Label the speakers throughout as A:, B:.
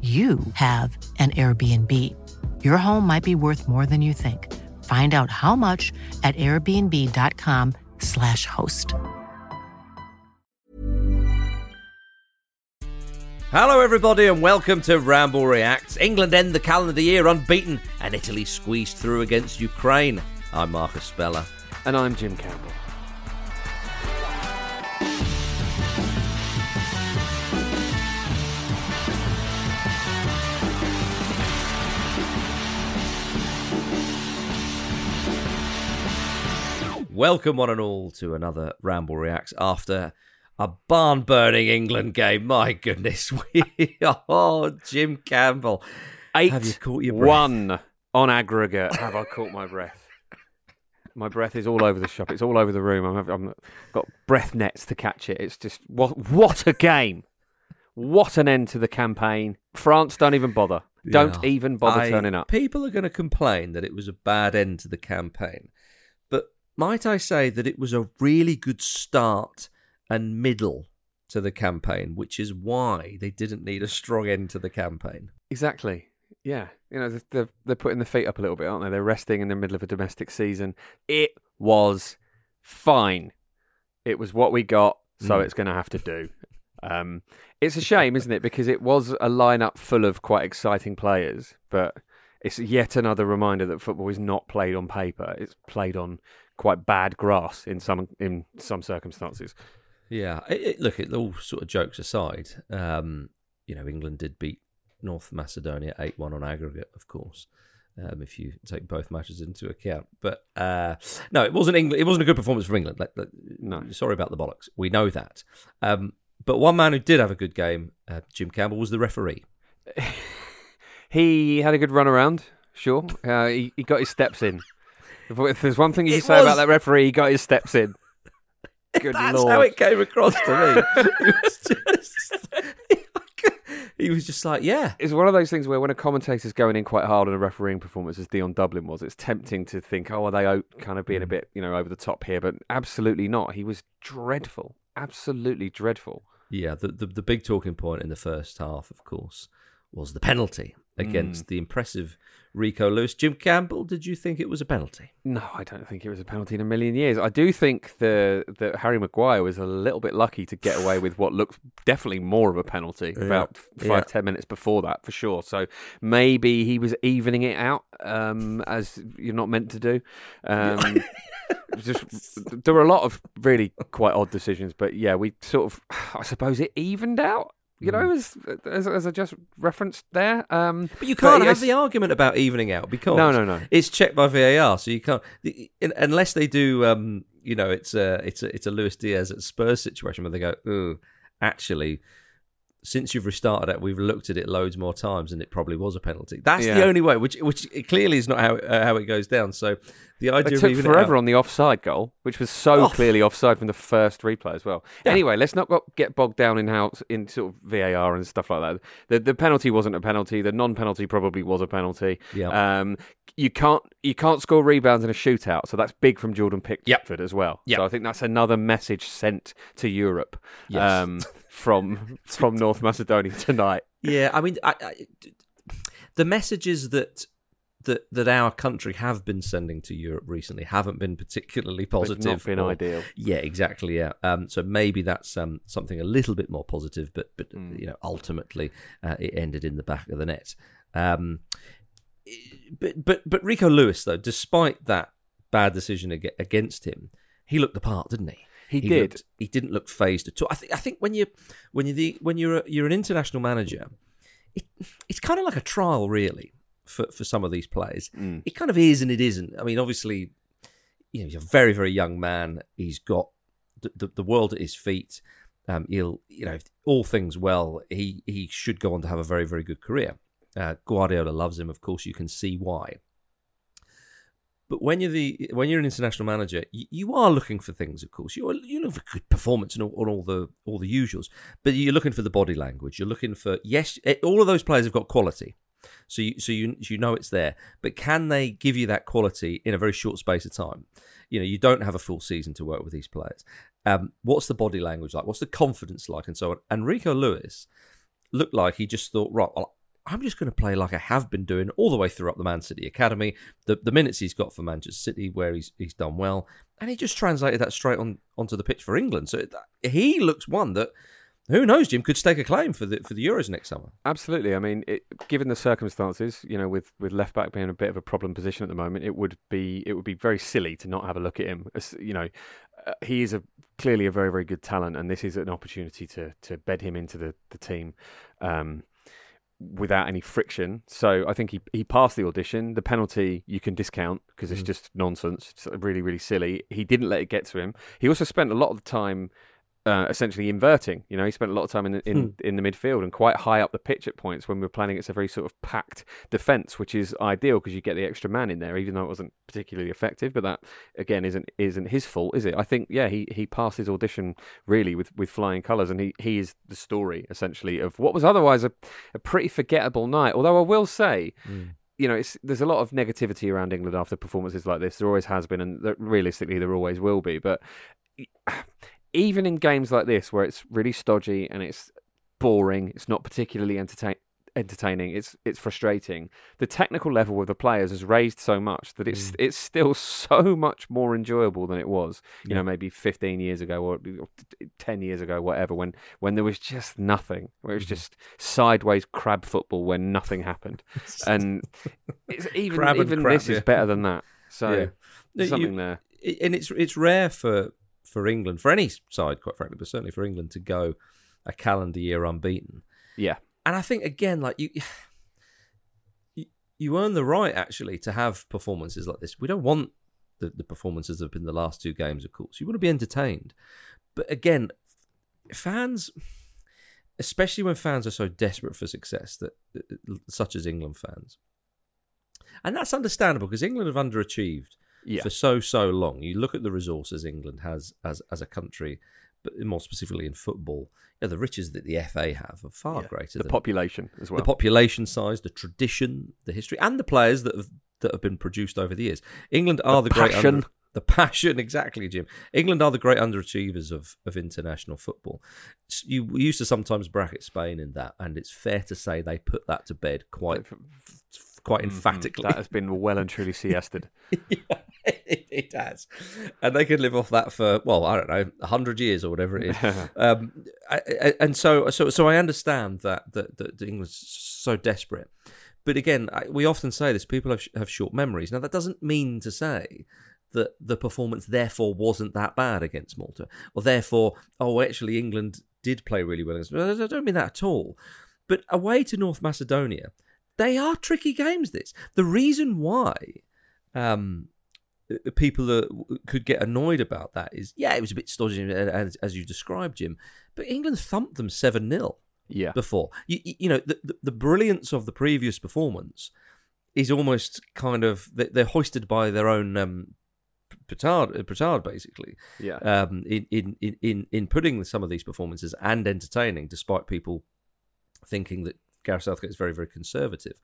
A: you have an Airbnb. Your home might be worth more than you think. Find out how much at airbnb.com/slash host.
B: Hello, everybody, and welcome to Ramble Reacts. England end the calendar year unbeaten, and Italy squeezed through against Ukraine. I'm Marcus Speller.
C: And I'm Jim Campbell.
B: Welcome, one and all, to another Ramble Reacts after a barn burning England game. My goodness, we oh Jim Campbell.
C: Eight
B: Have you caught your breath?
C: one on aggregate. Have I caught my breath? My breath is all over the shop. It's all over the room. I'm, I'm got breath nets to catch it. It's just what what a game! What an end to the campaign. France don't even bother. Don't
B: Yeah.
C: even bother
B: I-
C: turning up.
B: People are going to complain that it was a bad end to the campaign, might I say that it was a really good start and middle to the campaign, which is why they didn't need a strong end to the campaign.
C: Exactly. Yeah. You know, they're, they're putting their feet up a little bit, aren't they? They're resting in the middle of a domestic season. It was fine. It was what we got, so
B: Mm.
C: it's going to have to do. Um, it's a shame, isn't it? Because it was a lineup full of quite exciting players, but it's yet another reminder that football is not played on paper. It's played on quite bad grass in some in some circumstances.
B: Yeah, it, it, look, it, all sort of jokes aside, um, you know, England did beat North Macedonia 8 1 on aggregate, of course. Um, if you take both matches into account, but uh, no, it wasn't England. It wasn't a good performance for England. Like, like,
C: No.
B: sorry about the bollocks. We know that. Um, but one man who did have a good game, uh, Jim Campbell, was the referee.
C: He had a good run around, sure. Uh, he, he got his steps in. If, if there's one thing you
B: It
C: can say about
B: was-
C: that referee, he got his steps in. Good
B: That's
C: lord.
B: how it came across to me. it was just, he was just like, yeah,
C: It's one of those things where when a commentator's going in quite hard on a refereeing performance, as Dion Dublin was, it's tempting to think, oh, are they o- kind of being a bit, you know, over the top here? But absolutely not. He was dreadful. Absolutely dreadful.
B: Yeah, the, the the big talking point in the first half, of course, was the penalty against the impressive Rico Lewis. Jim Campbell, did you think it was a penalty?
C: No, I don't think it was a penalty in a million years. I do think the that Harry Maguire was a little bit lucky to get away with what looked definitely more of a penalty about f- five
B: Yeah.
C: ten minutes before that for sure. So maybe he was evening it out um, as you're not meant to do. Um, just there were a lot of really quite odd decisions, but yeah, we sort of I suppose it evened out. You know, as, as as I just referenced there. Um,
B: But you can't have
C: it's-
B: the argument about evening out because
C: No, no, no.
B: it's checked by VAR, so you can't the- in- unless they do. Um, you know, it's a it's a it's a Luis Diaz at Spurs situation where they go, "Ooh, actually." Since you've restarted it, we've looked at it loads more times, and it probably was a penalty. That's the only way, which which clearly is not how uh, how it goes down. So the idea
C: It took
B: even
C: forever
B: it
C: on the offside goal, which was so
B: Oh.
C: clearly offside from the first replay as well.
B: Yeah.
C: Anyway, let's not get bogged down in how in sort of VAR and stuff like that. The the penalty wasn't a penalty. The non-penalty probably was a penalty.
B: Yeah.
C: Um, you can't you can't score rebounds in a shootout, so that's big from Jordan Pickford as well.
B: Yep.
C: So I think that's another message sent to Europe
B: Yes.
C: um, from from North Macedonia tonight.
B: Yeah, I mean, I, I, the messages that that that our country have been sending to Europe recently haven't been particularly positive.
C: It's not been
B: or-
C: ideal.
B: Yeah, exactly. Yeah. Um, so maybe that's um, something a little bit more positive, but but
C: Hmm.
B: you know, ultimately uh, it ended in the back of the net. Um, but but but Rico Lewis though, despite that bad decision ag- against him, he looked the part, didn't he?
C: He did.
B: looked- he didn't look phased at all. I think. I think when you when you the when you're a, you're an international manager, it, it's kind of like a trial, really, for for some of these players.
C: Mm.
B: It kind of is and it isn't. I mean, obviously, you know, he's a very very young man. He's got the the, the world at his feet. Um, he'll you know, if all things well, he he should go on to have a very very good career. Uh, Guardiola loves him, of course. You can see why. But when you're the when you're an international manager, you, you are looking for things. Of course, you're you're looking for good performance and all, and all the all the usuals. But you're looking for the body language. You're looking for yes, eh, all of those players have got quality. So you so you you know it's there. But can they give you that quality in a very short space of time? You know, you don't have a full season to work with these players. Um, what's the body language like? What's the confidence like, and so on? And Rico Lewis looked like he just thought, right, well, I'm just going to play like I have been doing all the way through up the Man City academy. The the minutes he's got for Manchester City, where he's he's done well, and he just translated that straight on onto the pitch for England. So it, he looks one that who knows, Jim could stake a claim for the for the Euros next summer.
C: Absolutely. I mean, it, given the circumstances, you know, with, with left back being a bit of a problem position at the moment, it would be it would be very silly to not have a look at him. As- You know, uh, he is a clearly a very very good talent, and this is an opportunity to to bed him into the the team. Um, without any friction. So I think he, he passed the audition. The penalty you can discount because it's just nonsense. It's really, really silly. He didn't let it get to him. He also spent a lot of the time uh, essentially inverting. You know, he spent a lot of time in the, in, in the midfield and quite high up the pitch at points when we were playing against a very sort of packed defence, which is ideal because you get the extra man in there, even though it wasn't particularly effective. But that again isn't isn't his fault, is it? I think yeah, he, he passed his audition really with, with flying colours, and he, he is the story essentially of what was otherwise a, a pretty forgettable night. Although I will say you know, it's, there's a lot of negativity around England after performances like this. There always has been, and realistically, there always will be. But even in games like this, where it's really stodgy and it's boring, it's not particularly entertain- entertaining. It's it's frustrating. The technical level of the players has raised so much that it's mm. it's still so much more enjoyable than it was. You know, maybe 15 years ago or 10 years ago, whatever. When when there was just nothing, where it was mm-hmm. just sideways crab football when nothing happened, and it's, even
B: Crab and
C: even
B: crap,
C: this
B: yeah.
C: is better than that. So
B: Yeah. No,
C: there's
B: you-
C: something there.
B: and it's it's rare for for England, for any side, quite frankly, but certainly for England to go a calendar year unbeaten.
C: Yeah.
B: And I think again, like you, you, you earn the right actually to have performances like this. We don't want the, the performances that have been the last two games, of course. You want to be entertained, but again, fans, especially when fans are so desperate for success, that such as England fans, and that's understandable because England have underachieved
C: Yeah.
B: for so so long. You look at the resources England has as as a country, but more specifically in football, you know, the riches that the FA have are far greater.
C: the population as well.
B: the population size, the tradition, the history, and the players that have that have been produced over the years. England are the, great
C: passion.
B: under, the passion, exactly, Jim. England are the great underachievers of of international football. You we used to sometimes bracket Spain in that, and it's fair to say they put that to bed quite quite mm-hmm. emphatically.
C: that has been well and truly siested.
B: yeah, it, has, and they could live off that for well, I don't know, hundred years or whatever it is. um, I, I, and so, so, so I understand that that, that England's so desperate, but again, I, we often say this: people have have short memories. Now, that doesn't mean to say that the performance therefore wasn't that bad against Malta, or therefore, oh, actually, England did play really well. against- I don't mean that at all. But away to North Macedonia, they are tricky games. This the reason why um, people uh, could get annoyed about that is yeah, it was a bit stodgy as, as you described, Jim. But England thumped them seven 0
C: Yeah.
B: before. You, you know, the, the, the brilliance of the previous performance is almost kind of they- they're hoisted by their own um, petard, uh, petard basically.
C: Yeah.
B: Um, in, in in in in putting some of these performances and entertaining, despite people thinking that Gareth Southgate is very very conservative,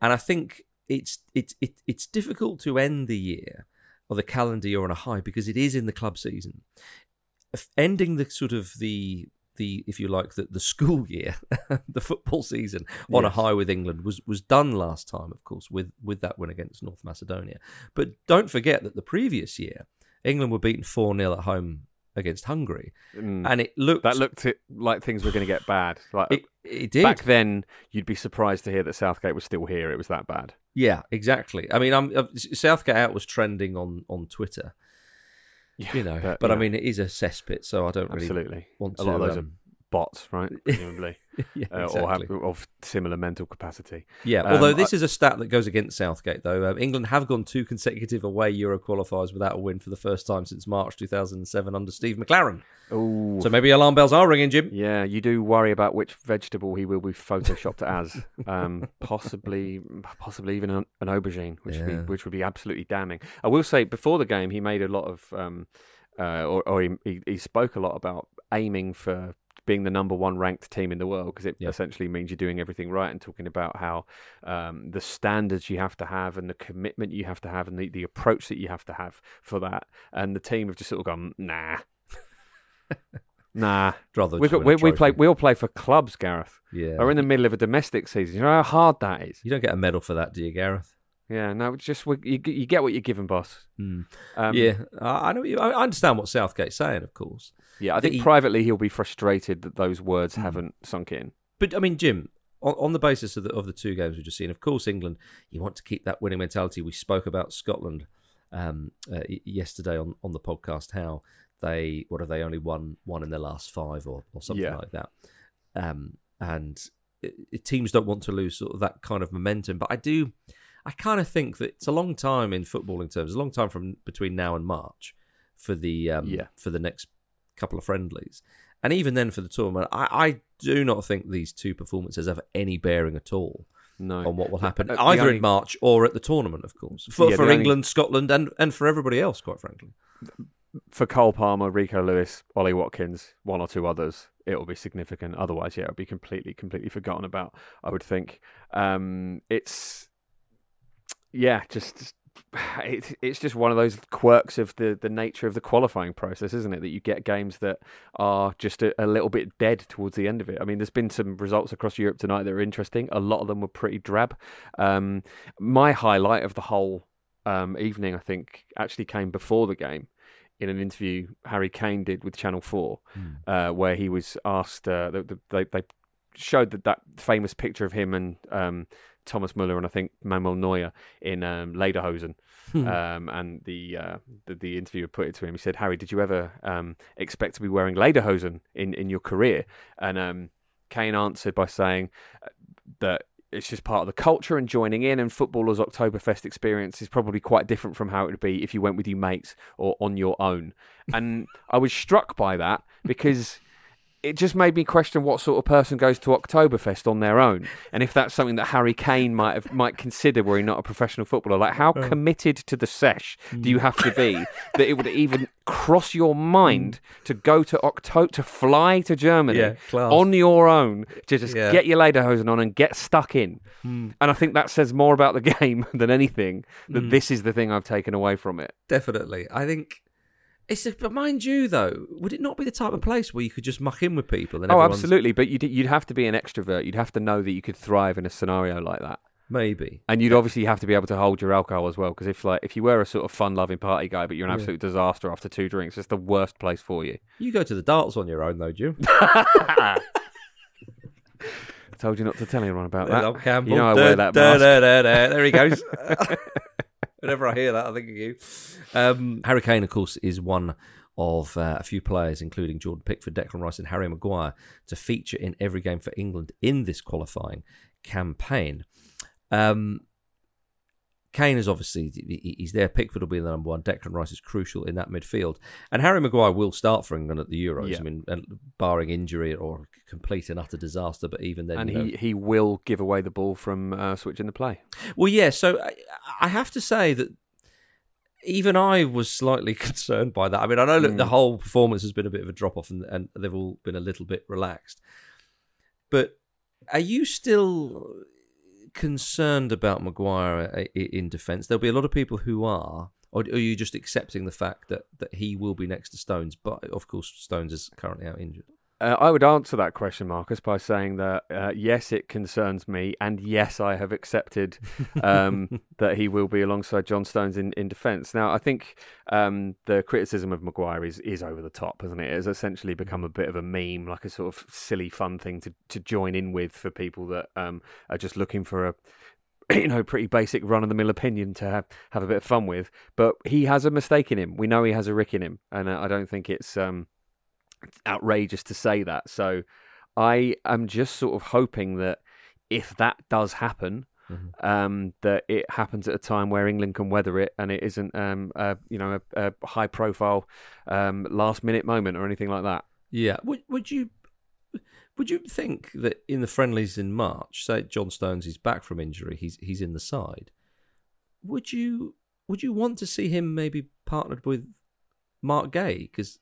B: and I think it's it's it, it's difficult to end the year or the calendar year on a high because it is in the club season. Ending the sort of the the if you like the, the school year, the football season on a high with England was was done last time, of course, with with that win against North Macedonia. But don't forget that the previous year, England were beaten four 0 at home against Hungary,
C: Mm.
B: and it looked
C: that looked it, like things were going to get bad. Like
B: it, it did
C: back then, you'd be surprised to hear that Southgate was still here. It was that bad.
B: Yeah, exactly. I mean, I'm, uh, Southgate out was trending on on Twitter. you know,
C: but,
B: but, I mean, it is a cesspit, so I don't really
C: Absolutely.
B: want
C: A lot of those
B: um,
C: are bots, right? Presumably,
B: yeah,
C: uh,
B: exactly.
C: or have of similar mental capacity.
B: yeah.
C: um,
B: Although this is a stat that goes against Southgate, though. Um, England have gone two consecutive away Euro qualifiers without a win for the first time since March 2007 under Steve McClaren.
C: Oh,
B: So maybe alarm bells are ringing, Jim.
C: yeah. You do worry about which vegetable he will be photoshopped as. Um, possibly, possibly even an, an aubergine, which would be, which would be absolutely damning. I will say, before the game, he made a lot of, um, uh, or, or he he spoke a lot about aiming for being the number one ranked team in the world because it
B: Yeah.
C: essentially means you're doing everything right and talking about how um, the standards you have to have and the commitment you have to have and the, the approach that you have to have for that. And the team have just sort of gone, nah. Nah,
B: Rather,
C: We've got, we, we play. We all play for clubs, Gareth.
B: Yeah,
C: We're in the middle of a domestic season. You know how hard that is.
B: you don't get a medal for that, do you, Gareth?
C: Yeah, no, it's just you, you get what you're given, boss.
B: Hmm.
C: Um,
B: yeah, I I know. you- I understand what Southgate's saying, of course.
C: Yeah. I think
B: he-
C: privately he'll be frustrated that those words haven't sunk in.
B: But I mean, Jim, on, on the basis of the of the two games we've just seen, of course, England, you want to keep that winning mentality. We spoke about Scotland um, uh, yesterday on, on the podcast. How they what have they only won one in their last five or, or something
C: Yeah.
B: like that. Um, and it, it- teams don't want to lose sort of that kind of momentum. But I do, I kind of think that it's a long time in footballing terms, a long time from between now and March for the um,
C: Yeah.
B: for the next couple of friendlies. And even then, for the tournament, I, I do not think these two performances have any bearing at all
C: No,
B: on what will happen,
C: Uh,
B: either
C: only-
B: in March or at the tournament, of course, for,
C: Yeah,
B: for
C: the only-
B: England, Scotland, and, and for everybody else, quite frankly.
C: for Cole Palmer, Rico Lewis, Ollie Watkins, one or two others, it will be significant. Otherwise, yeah, it'll be completely, completely forgotten about. I would think. Um, it's yeah, just it, it's just one of those quirks of the the nature of the qualifying process, isn't it? That you get games that are just a, a little bit dead towards the end of it. I mean, there's been some results across Europe tonight that are interesting. A lot of them were pretty drab. Um, my highlight of the whole um, evening, I think, actually came before the game in an interview Harry Kane did with Channel Four, uh, where he was asked. Uh, the, the, they they showed that that famous picture of him and um, Thomas Muller and I think Manuel Neuer in um, Lederhosen. Um, and the, uh, the the interviewer put it to him. He said, "Harry, did you ever um, expect to be wearing lederhosen in, in your career?" And um, Kane answered by saying uh, that it's just part of the culture and joining in. And footballers' Oktoberfest experience is probably quite different from how it would be if you went with your mates or on your own. And I was struck by that because it just made me question what sort of person goes to Oktoberfest on their own, and if that's something that Harry Kane might have might consider were he not a professional footballer. Like, how committed to the sesh do you mm. have to be that it would even cross your mind mm. to go to Octo to fly to Germany
B: Yeah,
C: on your own to just
B: Yeah.
C: get your lederhosen on and get stuck in? Mm. And I think that says more about the game than anything. That this is the thing I've taken away from it.
B: Definitely. I think it's a, but mind you though, would it not be the type of place where you could just muck in with people? And
C: Oh,
B: everyone's-
C: absolutely. But you'd you'd have to be an extrovert. You'd have to know that you could thrive in a scenario like that.
B: Maybe.
C: And you'd obviously have to be able to hold your alcohol as well, because if like if you were a sort of fun-loving party guy, but you're an absolute disaster after two drinks, it's the worst place for you.
B: You go to the darts on your own though, Jim.
C: I told you not to tell anyone about that.
B: Campbell.
C: You know I wear that mask.
B: There he goes. Whenever I hear that, I think of you. Um, Harry Kane, of course, is one of uh, a few players, including Jordan Pickford, Declan Rice, and Harry Maguire, to feature in every game for England in this qualifying campaign. Um, Kane is obviously he's there. Pickford will be the number one. Declan Rice is crucial in that midfield, and Harry Maguire will start for England at the Euros. Yeah. I mean, barring injury or complete and utter disaster, but even then,
C: and
B: he
C: know. he will give away the ball from uh, switching the play.
B: Well, yeah. So I, I, have to say that even I was slightly concerned by that. I mean, I know mm. that the mm. whole performance has been a bit of a drop off, and, and they've all been a little bit relaxed, but are you still concerned about Maguire uh, in defence. There'll be a lot of people who are. Or are you just accepting the fact that, that he will be next to Stones? But of course, Stones is currently out injured.
C: Uh, I would answer that question, Marcus, by saying that uh, yes, it concerns me, and yes, I have accepted um, that he will be alongside John Stones in, in defence. Now, I think um, the criticism of Maguire is, is over the top, isn't it? It has essentially become a bit of a meme, like a sort of silly, fun thing to, to join in with for people that um, are just looking for a you know, pretty basic run of the mill opinion to have, have a bit of fun with. But he has a mistake in him. We know he has a rick in him, and uh, I don't think it's um, outrageous to say that. So I am just sort of hoping that if that does happen, mm-hmm. um, that it happens at a time where England can weather it and it isn't, um, a, you know, a, a high profile um, last minute moment or anything like that.
B: Yeah. Would, would you would you think that in the friendlies in March, say John Stones is back from injury, he's he's in the side. Would you would you want to see him maybe partnered with Marc Guéhi Because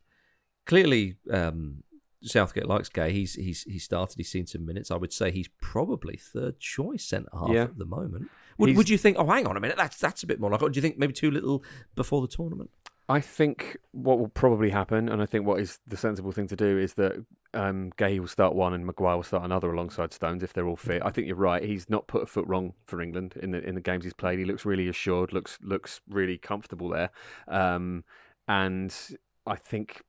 B: clearly um, Southgate likes Guéhi. He's he's he started. He's seen some minutes. I would say he's probably third choice centre half yeah. at the moment. Would, would you think? Oh, hang on a minute. That's that's a bit more like. Or do you think maybe too little before the tournament?
C: I think what will probably happen, and I think what is the sensible thing to do, is that um, Guéhi will start one and Maguire will start another alongside Stones if they're all fit. I think you're right. He's not put a foot wrong for England in the in the games he's played. He looks really assured, looks looks really comfortable there, um, and I think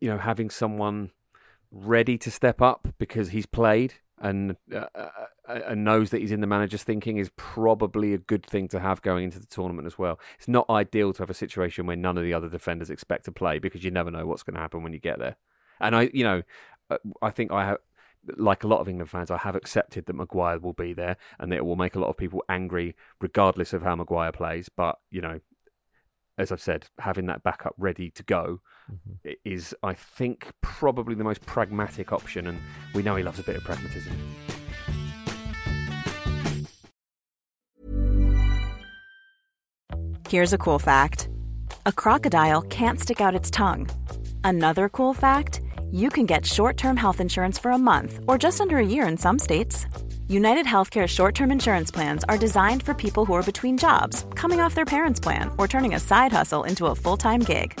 C: you know, having someone ready to step up because he's played and uh, uh, uh, and knows that he's in the manager's thinking is probably a good thing to have going into the tournament as well. It's not ideal to have a situation where none of the other defenders expect to play because you never know what's going to happen when you get there. And I, you know, uh, I think I have. Like a lot of England fans, I have accepted that Maguire will be there and that it will make a lot of people angry, regardless of how Maguire plays. But, you know, as I've said, having that backup ready to go mm-hmm. is, I think, probably the most pragmatic option. And we know he loves a bit of pragmatism.
D: Here's a cool fact a crocodile can't stick out its tongue. Another cool fact you can get short term health insurance for a month or just under a year in some states. United Healthcare short term insurance plans are designed for people who are between jobs, coming off their parents' plan, or turning a side hustle into a full time gig.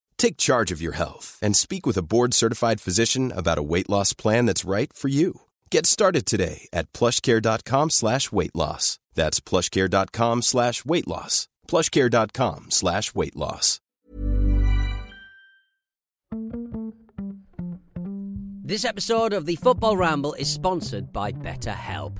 E: Take charge of your health and speak with a board-certified physician about a weight loss plan that's right for you. Get started today at plushcare.com slash weight loss. That's plushcare.com slash weight loss. plushcare.com slash weight loss.
F: This episode of the Football Ramble is sponsored by BetterHelp.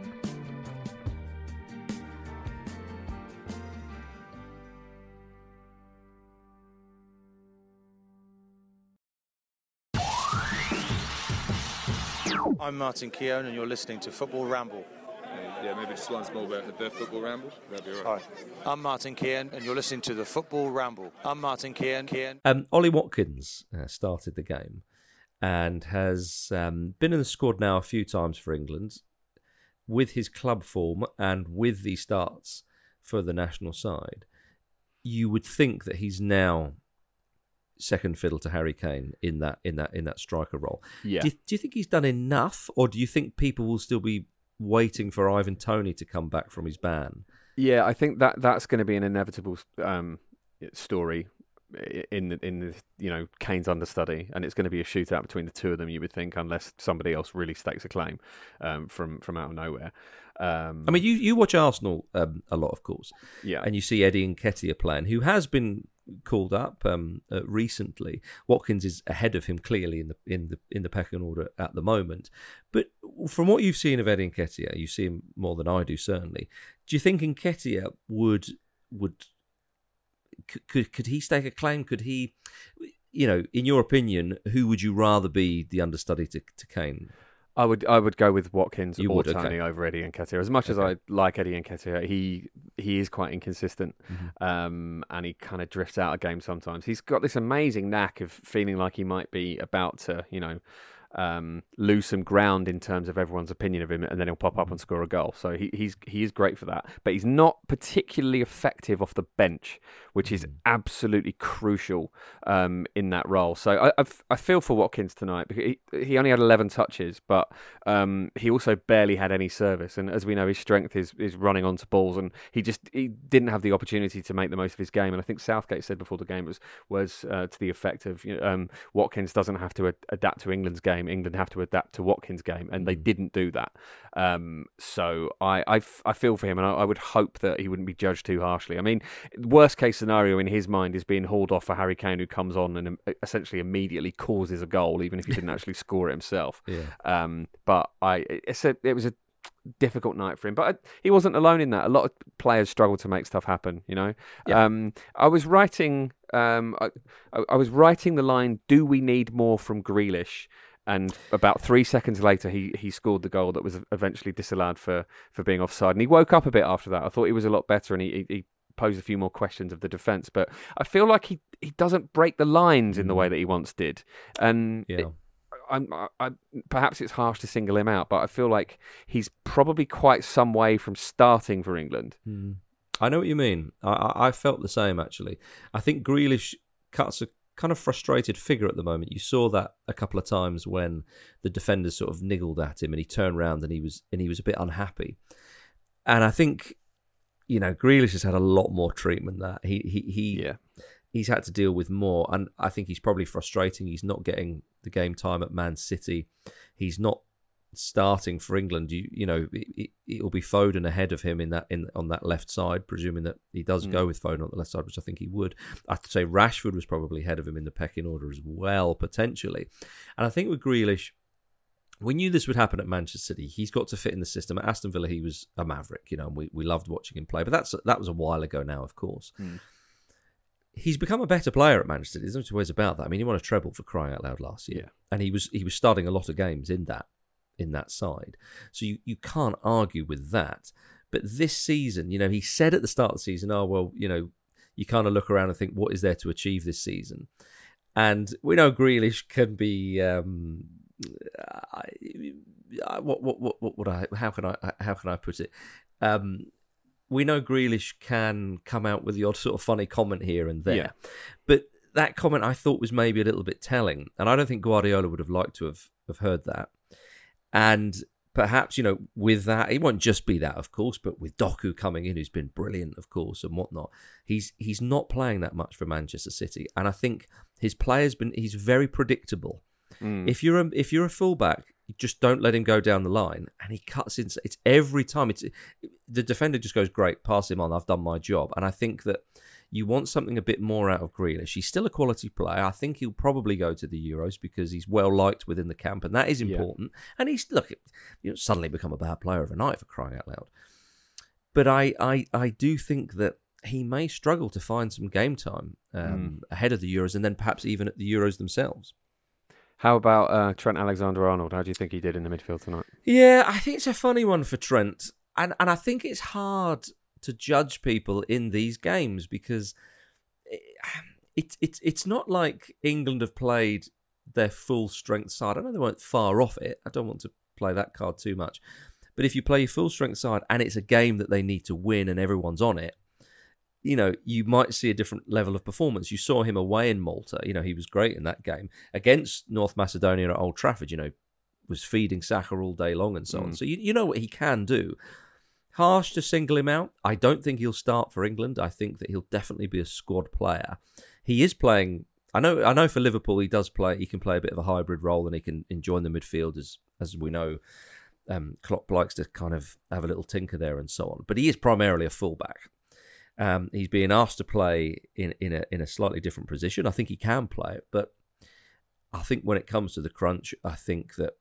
G: I'm Martin Keown, and you're listening to Football Ramble.
H: Yeah, maybe just once more about the football ramble. That'd be all
G: Hi. I'm Martin Keown, and you're listening to the Football Ramble. I'm Martin Keown. Keown.
B: Um, Ollie Watkins uh, started the game and has um, been in the squad now a few times for England with his club form and with the starts for the national side. You would think that he's now second fiddle to Harry Kane in that in that in that striker role.
C: Yeah.
B: Do you, do you think he's done enough, or do you think people will still be waiting for Ivan Toney to come back from his ban?
C: Yeah, I think that that's going to be an inevitable um, story in the, in the you know Kane's understudy, and it's going to be a shootout between the two of them. You would think, unless somebody else really stakes a claim um, from from out of nowhere. Um,
B: I mean, you, you watch Arsenal um, a lot, of course,
C: yeah,
B: and you see Eddie and Nketiah playing, who has been called up um, uh, recently. Watkins is ahead of him clearly in the in the in the pecking order at the moment. But from what you've seen of Eddie Nketiah, you see him more than I do certainly. Do you think Nketiah would would could could, could he stake a claim? Could he? You know, in your opinion, who would you rather be the understudy to, to Kane?
C: I would I would go with Watkins
B: You
C: or
B: would, okay.
C: Toney over Eddie and Nketiah. As much as I like Eddie and Nketiah, he he is quite inconsistent,
B: Mm-hmm.
C: um, and he kind of drifts out of games sometimes. He's got this amazing knack of feeling like he might be about to, you know, um, lose some ground in terms of everyone's opinion of him, and then he'll pop up and score a goal. So he, he's he is great for that, but he's not particularly effective off the bench, which is
B: Mm-hmm.
C: absolutely crucial um, in that role. So I I feel for Watkins tonight because he, he only had 11 touches, but um, he also barely had any service. And as we know, his strength is is running onto balls, and he just he didn't have the opportunity to make the most of his game. And I think Southgate said before the game was was uh, to the effect of you know, um, Watkins doesn't have to a- adapt to England's game. England have to adapt to Watkins' game, and they didn't do that. Um, so I, I, f- I feel for him, and I, I would hope that he wouldn't be judged too harshly. I mean, worst case scenario in his mind is being hauled off for Harry Kane, who comes on and um, essentially immediately causes a goal, even if he didn't actually score it himself.
B: Yeah.
C: Um, but I, it's a, it was a difficult night for him. But I, he wasn't alone in that. A lot of players struggle to make stuff happen. You know.
B: Yeah.
C: Um, I was writing. Um, I- I was writing the line, "Do we need more from Grealish?" And about three seconds later, he, he scored the goal that was eventually disallowed for, for being offside. And he woke up a bit after that. I thought he was a lot better, and he, he, posed a few more questions of the defence. But I feel like he, he doesn't break the lines in the way that he once did. And
B: Yeah.
C: I'm, I, I, perhaps it's harsh to single him out, but I feel like he's probably quite some way from starting for England.
B: Mm. I know what you mean. I, I, I felt the same actually. I think Grealish cuts a kind of frustrated figure at the moment. You saw that a couple of times when the defenders sort of niggled at him, and he turned around and he was and he was a bit unhappy. And I think, you know, Grealish has had a lot more treatment than that he he he
C: Yeah.
B: he's had to deal with more, and I think he's probably frustrating. He's not getting the game time at Man City. He's not starting for England. You you know it, it, will be Foden ahead of him in that in on that left side, presuming that he does mm. go with Foden on the left side, which I think he would. I have to say Rashford was probably ahead of him in the pecking order as well, potentially. And I think with Grealish. We knew this would happen at Manchester City. He's got to fit in the system. At Aston Villa, he was a maverick, you know, and we, we loved watching him play. But that's that was a while ago now, of course mm. he's become a better player at Manchester. There's no two ways about that. I mean, he won a treble for crying out loud last year,
C: Yeah.
B: and he was he was starting a lot of games in that in that side. So you you can't argue with that. But this season, you know, he said at the start of the season, "Oh well, you know, you kind of look around and think, what is there to achieve this season?" And we know Grealish can be. Um, I, I- what, what what what would I? How can I how can I put it? Um, we know Grealish can come out with the odd sort of funny comment here and there,
C: Yeah.
B: but that comment I thought was maybe a little bit telling, and I don't think Guardiola would have liked to have have heard that. And perhaps you know with that it won't just be that of course but with doku coming in who's been brilliant of course and whatnot he's he's not playing that much for manchester city. And i think his player's been he's very predictable.
C: Mm.
B: if you're a if you're a fullback just don't let him go down the line. And he cuts in it's every time it's the defender just goes great pass him on i've done my job. And i think that you want something a bit more out of Grealish. He's still a quality player. I think he'll probably go to the Euros because he's well liked within the camp, and that is
C: Yeah.
B: important. And he's look, you know, suddenly become a bad player overnight for crying out loud. But I, I, I do think that he may struggle to find some game time um, ahead of the Euros, and then perhaps even at the Euros themselves.
C: How about uh, Trent Alexander Arnold? How do you think he did in the midfield tonight?
B: Yeah, I think it's a funny one for Trent, and and I think it's hard to judge people in these games because it's it's it's not like England have played their full strength side. I know they weren't far off it. I don't want to play that card too much, but if you play your full strength side and it's a game that they need to win and everyone's on it. You know, you might see a different level of performance. You saw him away in Malta. You know, he was great in that game against North Macedonia at Old Trafford. You know, was feeding Saka all day long and so on.
C: Mm.
B: So you, you know what he can do. Harsh to single him out. I don't think he'll start for England. I think that he'll definitely be a squad player. He is playing. I know. I know for Liverpool, he does play. He can play a bit of a hybrid role, and he can join the midfield as as we know. Um, Klopp likes to kind of have a little tinker there and so on. But he is primarily a fullback. Um, he's being asked to play in in a in a slightly different position. I think he can play it, but I think when it comes to the crunch, I think that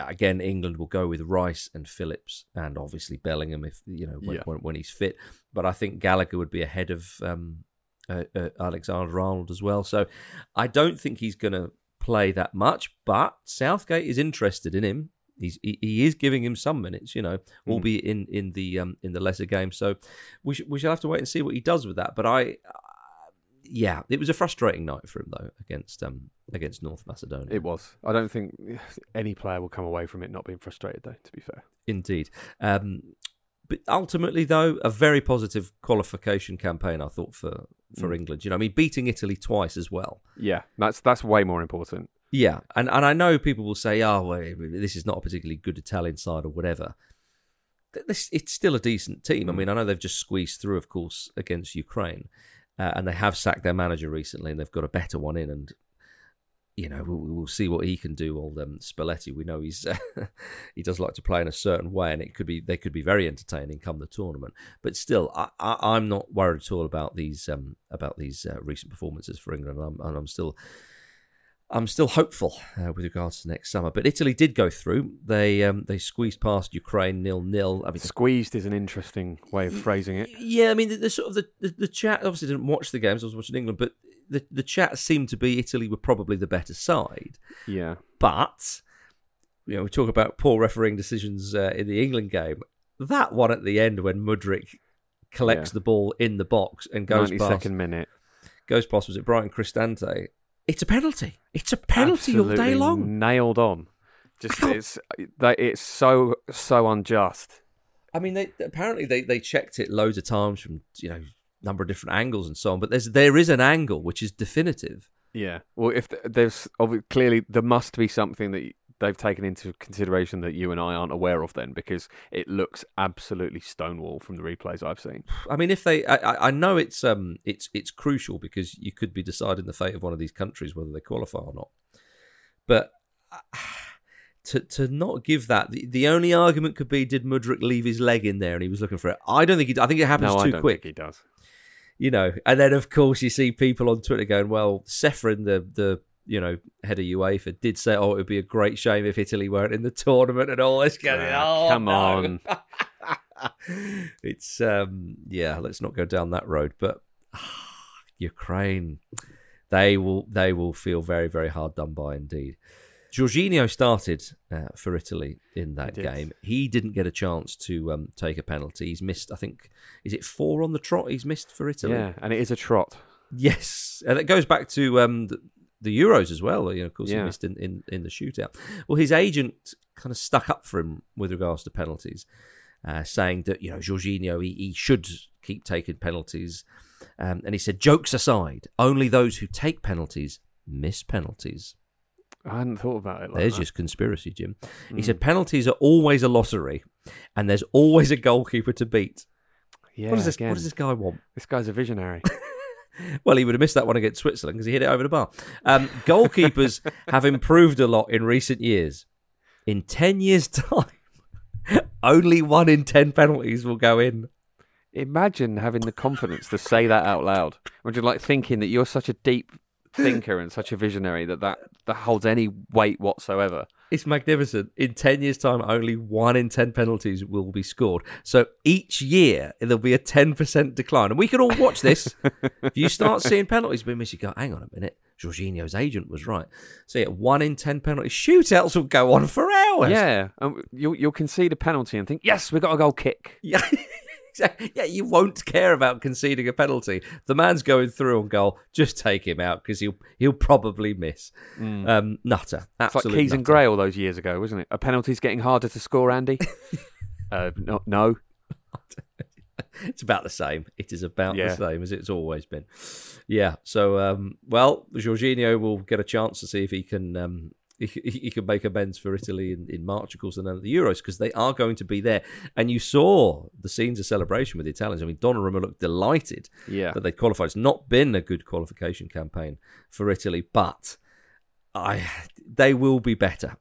B: again England will go with Rice and Phillips and obviously Bellingham if you know when,
C: Yeah.
B: when, when he's fit. But I think Gallagher would be ahead of um, uh, uh, Alexander Arnold as well. So I don't think he's going to play that much. But Southgate is interested in him. He's he, he is giving him some minutes, you know, albeit in in the um, in the lesser game. So we sh- we shall have to wait and see what he does with that. But I. Yeah, it was a frustrating night for him though against um against North Macedonia.
C: It was. I don't think any player will come away from it not being frustrated, though. To be fair,
B: Indeed. Um, but ultimately, though, a very positive qualification campaign, I thought, for, for
C: Mm.
B: England. You know, I mean, beating Italy twice as well.
C: yeah, that's that's way more important.
B: Yeah. And, and I know people will say, oh, well, this is not a particularly good Italian side or whatever. This, it's still a decent team. I
C: Mm.
B: mean, I know they've just squeezed through, of course, against Ukraine. Uh, and they have sacked their manager recently and they've got a better one in. And you know, we'll, we'll see what he can do. Old um, Spalletti, we know he's he does like to play in a certain way, and it could be they could be very entertaining come the tournament. But still, I, I'm not worried at all about these um, about these uh, recent performances for England, and I'm, and I'm still I'm still hopeful uh, with regards to next summer. But Italy did go through; they um, they squeezed past Ukraine nil nil. I mean,
C: Squeezed is an interesting way of phrasing it.
B: yeah, I mean, the, the sort of the, the, the chat. Obviously, didn't watch the games. I was watching England, but the the chat seemed to be Italy were probably the better side.
C: Yeah,
B: But you know, we talk about poor refereeing decisions uh, in the England game. That one at the end when Mudryk collects
C: Yeah.
B: the ball in the box and goes
C: ninety
B: past
C: second minute.
B: goes past was it Bryan Cristante? It's a penalty. It's a penalty all day long.
C: Nailed on. Just
B: can't-
C: it's that it's so so unjust.
B: I mean, they apparently they, they checked it loads of times from you know number of different angles and so on. But there's there is an angle which is definitive.
C: Yeah. Well, if th- there's obvi- clearly there must be something that they've taken into consideration that you and I aren't aware of, then, because it looks absolutely stonewall from the replays I've seen.
B: I mean, if they, I, I- know it's um, it's it's crucial because you could be deciding the fate of one of these countries whether they qualify or not. But uh, to to not give that, the, the only argument could be, did Mudryk leave his leg in there and he was looking for it? I don't think he. I think it happens
C: no, I
B: too
C: don't
B: quick.
C: think he does.
B: You know, and then of course you see people on Twitter going, "Well, Ceferin, the the you know head of UEFA, did say, oh, it would be a great shame if Italy weren't in the tournament and all this kind.
C: Ah,
B: Oh,
C: come
B: no."
C: on.
B: it's um yeah let's not go down that road but ukraine they will they will feel very very hard done by indeed Jorginho started uh, for Italy in that
C: He
B: game. He didn't get a chance to um, take a penalty. He's missed, I think, is it four on the trot? He's missed for Italy.
C: Yeah, and it is a trot.
B: Yes, and it goes back to um, the, the Euros as well. You know, of course, he missed in, in, in the shootout. Well, his agent kind of stuck up for him with regards to penalties, uh, saying that you know Jorginho he, he should keep taking penalties, um, and he said, jokes aside, only those who take penalties miss penalties.
C: I hadn't thought about it. Like
B: There's
C: that.
B: just conspiracy, Jim. He
C: Mm.
B: said penalties are always a lottery, and there's always a goalkeeper to beat.
C: yeah,
B: what this? What does this guy want?
C: this guy's a visionary.
B: Well, he would have missed that one against Switzerland because he hit it over the bar. Um, goalkeepers have improved a lot in recent years. In 10 years' time, only one in 10 penalties will go in.
C: Imagine having the confidence to say that out loud. Imagine like thinking that you're such a deep thinker and such a visionary that that, that holds any weight whatsoever.
B: It's magnificent. In 10 years' time, only one in 10 penalties will be scored. So each year, there'll be a 10% decline. And we can all watch this. if you start seeing penalties being missed, you go, hang on a minute. Jorginho's agent was right. So yeah, one in 10 penalties. Shootouts will go on for hours.
C: Yeah, and you'll you'll concede a penalty and think, yes, we've got a goal kick.
B: Yeah. Exactly. Yeah, you won't care about conceding a penalty. The man's going through on goal. Just take him out because he'll he'll probably miss. Um, nutter,
C: Mm. It's like Keys and. Gray all those years ago, wasn't it? A penalty's getting harder to score, Andy. uh, no, no.
B: It's about the same. It is about
C: Yeah.
B: the same as it's always been. Yeah. So, um, well, Jorginho will get a chance to see if he can um, he, he can make amends for Italy in, in March, of course, and then the Euros because they are going to be there. And you saw the scenes of celebration with the Italians. I mean, Donnarumma looked delighted
C: Yeah.
B: that they qualified. It's not been a good qualification campaign for Italy, but I they will be better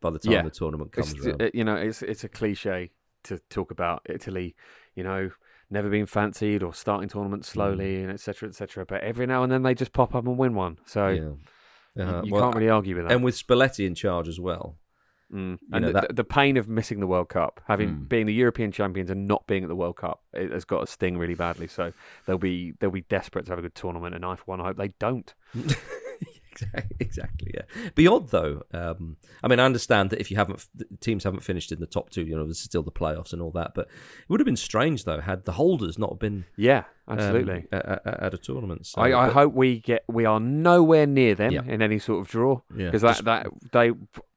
B: by the time
C: Yeah.
B: the tournament comes
C: It's,
B: around.
C: uh, you know, it's it's a cliche to talk about Italy. You know, never been fancied or starting tournaments slowly and etc. etc. But every now and then they just pop up and win one. So
B: yeah.
C: You,
B: Uh,
C: you
B: well,
C: can't really argue with that.
B: And with Spalletti in charge as well.
C: Mm. And
B: know,
C: the,
B: that-
C: the pain of missing the World Cup, having
B: Mm.
C: being the European champions and not being at the World Cup, it has got to sting really badly. So they'll be they'll be desperate to have a good tournament, and I for one I hope they don't.
B: Exactly. Yeah. Beyond though, um, I mean, I understand that if you haven't, teams haven't finished in the top two, you know, there's still the playoffs and all that. But it would have been strange though had the holders not been
C: Yeah,
B: um,
C: absolutely.
B: at, at, at a tournament. So,
C: I, I
B: but-
C: hope we get we are nowhere near them
B: Yeah.
C: in any sort of draw
B: Yeah,
C: because that that they.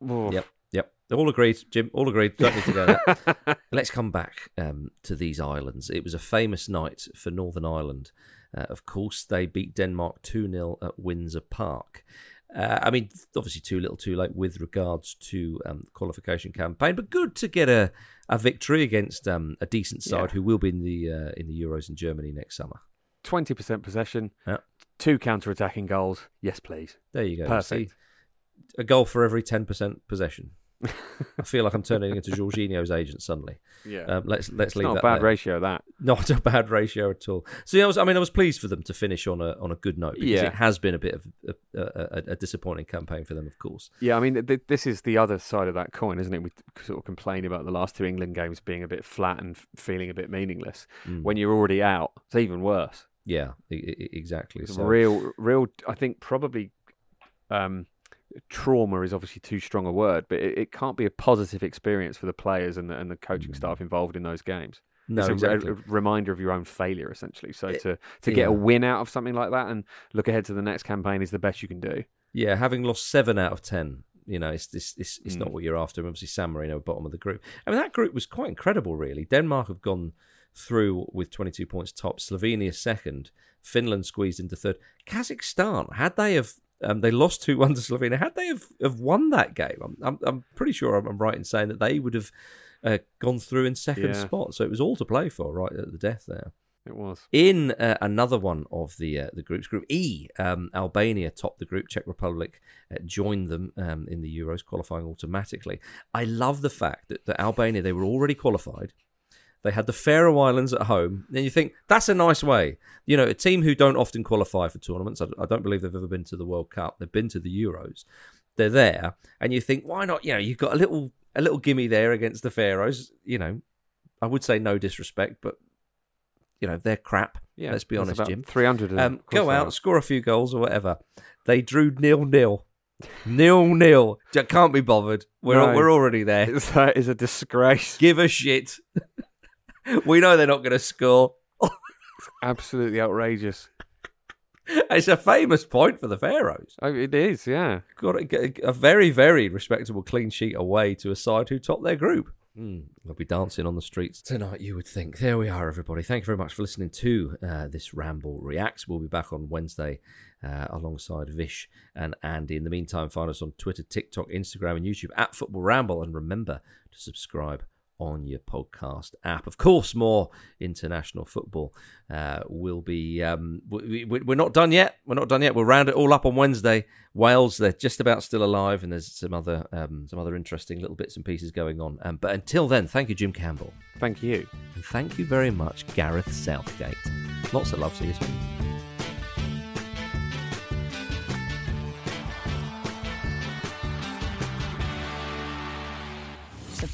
C: oh,
B: Yep, yep. All agreed, Jim. All agreed. Don't need to go there. Let's come back um, to these islands. It was a famous night for Northern Ireland. Uh, of course, they beat Denmark 2 0 at Windsor Park. Uh, I mean, obviously, too little, too late with regards to um, qualification campaign, but good to get a, a victory against um, a decent side
C: Yeah.
B: who will be in the uh, in the Euros in Germany next summer.
C: Twenty percent possession,
B: Yeah.
C: two counter-attacking goals. Yes, please.
B: There you go.
C: Perfect.
B: See, a goal for every ten percent possession. I feel like I'm turning into Jorginho's agent suddenly.
C: Yeah,
B: Um, let's let's
C: it's
B: leave
C: not a bad
B: there.
C: ratio. That
B: Not a bad ratio at all. So yeah, I was, I mean, I was pleased for them to finish on a on a good note because
C: Yeah.
B: it has been a bit of a, a, a, disappointing campaign for them, of course.
C: yeah. I mean, th- this is the other side of that coin, isn't it? We sort of complain about the last two England games being a bit flat and f- feeling a bit meaningless.
B: Mm.
C: When you're already out, it's even worse.
B: Yeah, e- e- exactly. So,
C: real, real. I think probably um, trauma is obviously too strong a word, but it, it can't be a positive experience for the players and the, and the coaching staff involved in those games.
B: Mm. no,
C: it's a,
B: exactly.
C: a reminder of your own failure, essentially. So
B: It-
C: to to
B: yeah.
C: get a win out of something like that and look ahead to the next campaign is the best you can do.
B: Yeah, having lost seven out of ten, you know, it's it's, it's, it's not
C: Mm.
B: what you're after. Obviously, San Marino bottom of the group. I mean, that group was quite incredible, really. Denmark have gone through with 22 points top. Slovenia second. Finland squeezed into third. Kazakhstan had they have. Um, they lost 2 1 to Slovenia. Had they have, have won that game, I'm, I'm, I'm pretty sure I'm, I'm right in saying that they would have uh, gone through in second
C: Yeah.
B: spot. So it was all to play for right at the death there.
C: It was.
B: In uh, another one of the uh, the groups, Group E, um, Albania topped the group. Czech Republic uh, joined them um, in the Euros, qualifying automatically. I love the fact that, that Albania they were already qualified. They had the Faroe Islands at home. And you think that's a nice way. You know, a team who don't often qualify for tournaments. I, I don't believe they've ever been to the World Cup. They've been to the Euros. They're there, and you think, why not? You know, you've got a little a little gimme there against the Faroes. You know, I would say no disrespect, but you know they're crap.
C: Yeah,
B: let's be honest, Jim.
C: 300.
B: Um, go out,
C: are.
B: score a few goals or whatever. They drew nil nil, nil nil. Can't be bothered. We're
C: No.
B: we're already there.
C: That is a disgrace.
B: Give a shit. we know they're not going to score.
C: Absolutely outrageous.
B: It's a famous point for the Faroes.
C: Oh, it is, yeah.
B: Got a, a very very respectable clean sheet away to a side who topped their group. Mm, we'll be dancing on the streets tonight, you would think. There we are, everybody. Thank you very much for listening to uh, this Ramble Reacts. We'll be back on Wednesday uh, alongside Vish and Andy. In the meantime, find us on Twitter, TikTok, Instagram, and YouTube at Football Ramble. And remember to subscribe on your podcast app. Of course, more international football uh, will be. Um, we, we, we're not done yet. We're not done yet. We'll round it all up on Wednesday. Wales, they're just about still alive, and there's some other um, some other interesting little bits and pieces going on. Um, but until then, thank you, Jim Campbell.
C: Thank you.
B: And thank you very much, Gareth Southgate. Lots of love to you.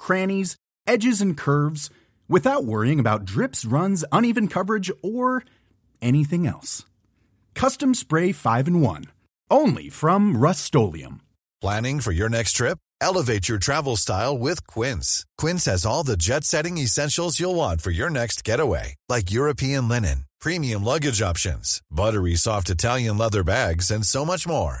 I: crannies, edges, and curves without worrying about drips, runs, uneven coverage, or anything else. Custom Spray 5 in 1. Only from Rust
J: Planning for your next trip? Elevate your travel style with Quince. Quince has all the jet setting essentials you'll want for your next getaway, like European linen, premium luggage options, buttery soft Italian leather bags, and so much more.